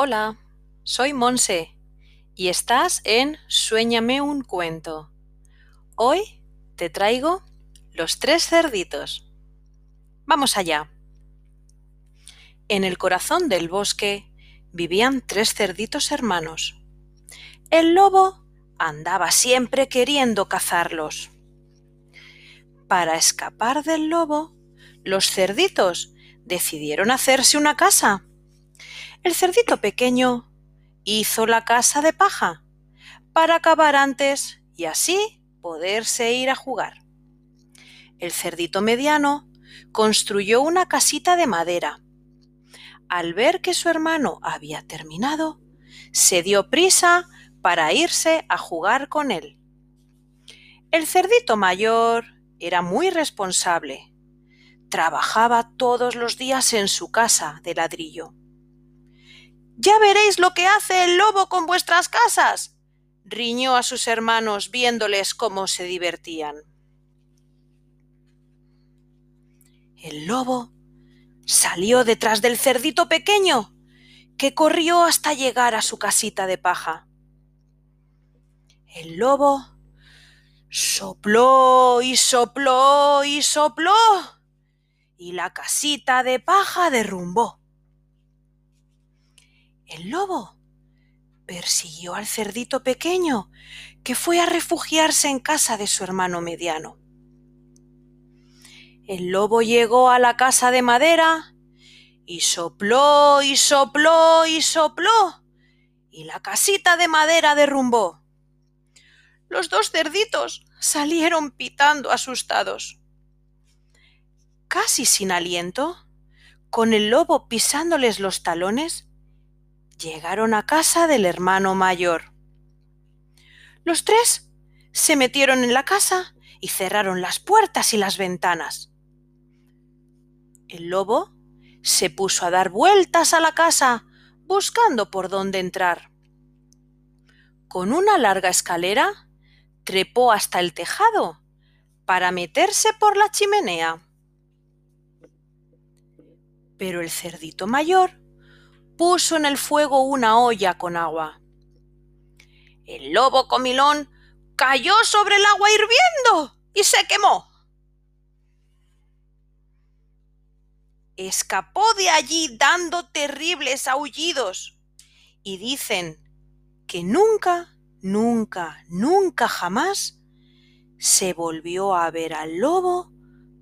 Hola, soy Monse y estás en Suéñame un cuento. Hoy te traigo Los tres cerditos. Vamos allá. En el corazón del bosque vivían tres cerditos hermanos. El lobo andaba siempre queriendo cazarlos. Para escapar del lobo, los cerditos decidieron hacerse una casa el cerdito pequeño hizo la casa de paja para acabar antes y así poderse ir a jugar. El cerdito mediano construyó una casita de madera. Al ver que su hermano había terminado, se dio prisa para irse a jugar con él. El cerdito mayor era muy responsable. Trabajaba todos los días en su casa de ladrillo. Ya veréis lo que hace el lobo con vuestras casas. riñó a sus hermanos viéndoles cómo se divertían. El lobo salió detrás del cerdito pequeño, que corrió hasta llegar a su casita de paja. El lobo sopló y sopló y sopló, y la casita de paja derrumbó. El lobo persiguió al cerdito pequeño, que fue a refugiarse en casa de su hermano mediano. El lobo llegó a la casa de madera y sopló y sopló y sopló, y la casita de madera derrumbó. Los dos cerditos salieron pitando asustados. Casi sin aliento, con el lobo pisándoles los talones, llegaron a casa del hermano mayor. Los tres se metieron en la casa y cerraron las puertas y las ventanas. El lobo se puso a dar vueltas a la casa buscando por dónde entrar. Con una larga escalera trepó hasta el tejado para meterse por la chimenea. Pero el cerdito mayor puso en el fuego una olla con agua. El lobo comilón cayó sobre el agua hirviendo y se quemó. Escapó de allí dando terribles aullidos y dicen que nunca, nunca, nunca jamás se volvió a ver al lobo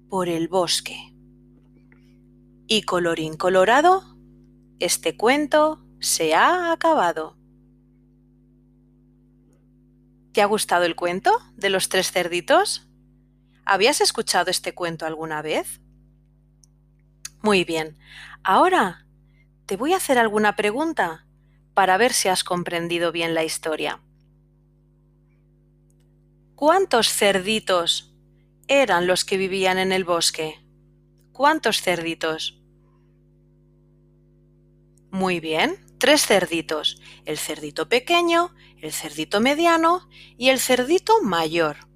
por el bosque. Y colorín colorado, este cuento se ha acabado. ¿Te ha gustado el cuento de los tres cerditos? ¿Habías escuchado este cuento alguna vez? Muy bien. Ahora te voy a hacer alguna pregunta para ver si has comprendido bien la historia. ¿Cuántos cerditos eran los que vivían en el bosque? ¿Cuántos cerditos? Muy bien, tres cerditos, el cerdito pequeño, el cerdito mediano y el cerdito mayor.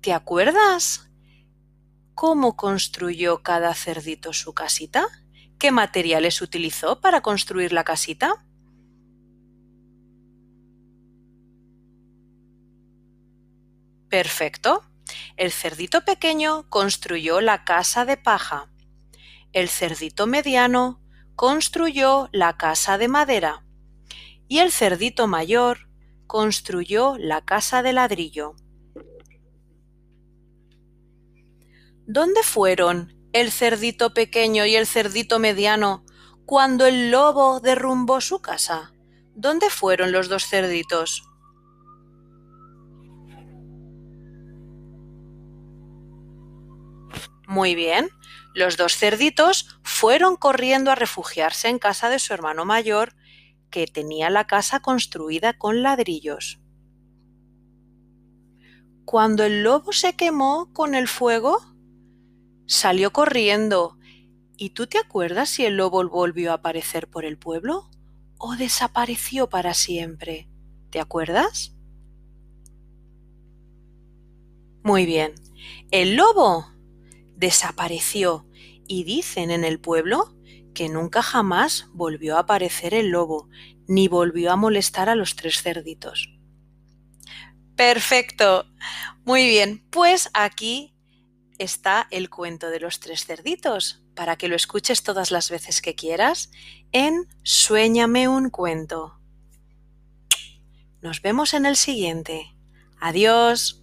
¿Te acuerdas cómo construyó cada cerdito su casita? ¿Qué materiales utilizó para construir la casita? Perfecto. El cerdito pequeño construyó la casa de paja. El cerdito mediano construyó la casa de madera y el cerdito mayor construyó la casa de ladrillo. ¿Dónde fueron el cerdito pequeño y el cerdito mediano cuando el lobo derrumbó su casa? ¿Dónde fueron los dos cerditos? Muy bien, los dos cerditos fueron corriendo a refugiarse en casa de su hermano mayor, que tenía la casa construida con ladrillos. Cuando el lobo se quemó con el fuego, salió corriendo. ¿Y tú te acuerdas si el lobo volvió a aparecer por el pueblo o desapareció para siempre? ¿Te acuerdas? Muy bien. El lobo desapareció y dicen en el pueblo que nunca jamás volvió a aparecer el lobo, ni volvió a molestar a los tres cerditos. Perfecto. Muy bien, pues aquí está el cuento de los tres cerditos, para que lo escuches todas las veces que quieras en Suéñame un cuento. Nos vemos en el siguiente. Adiós.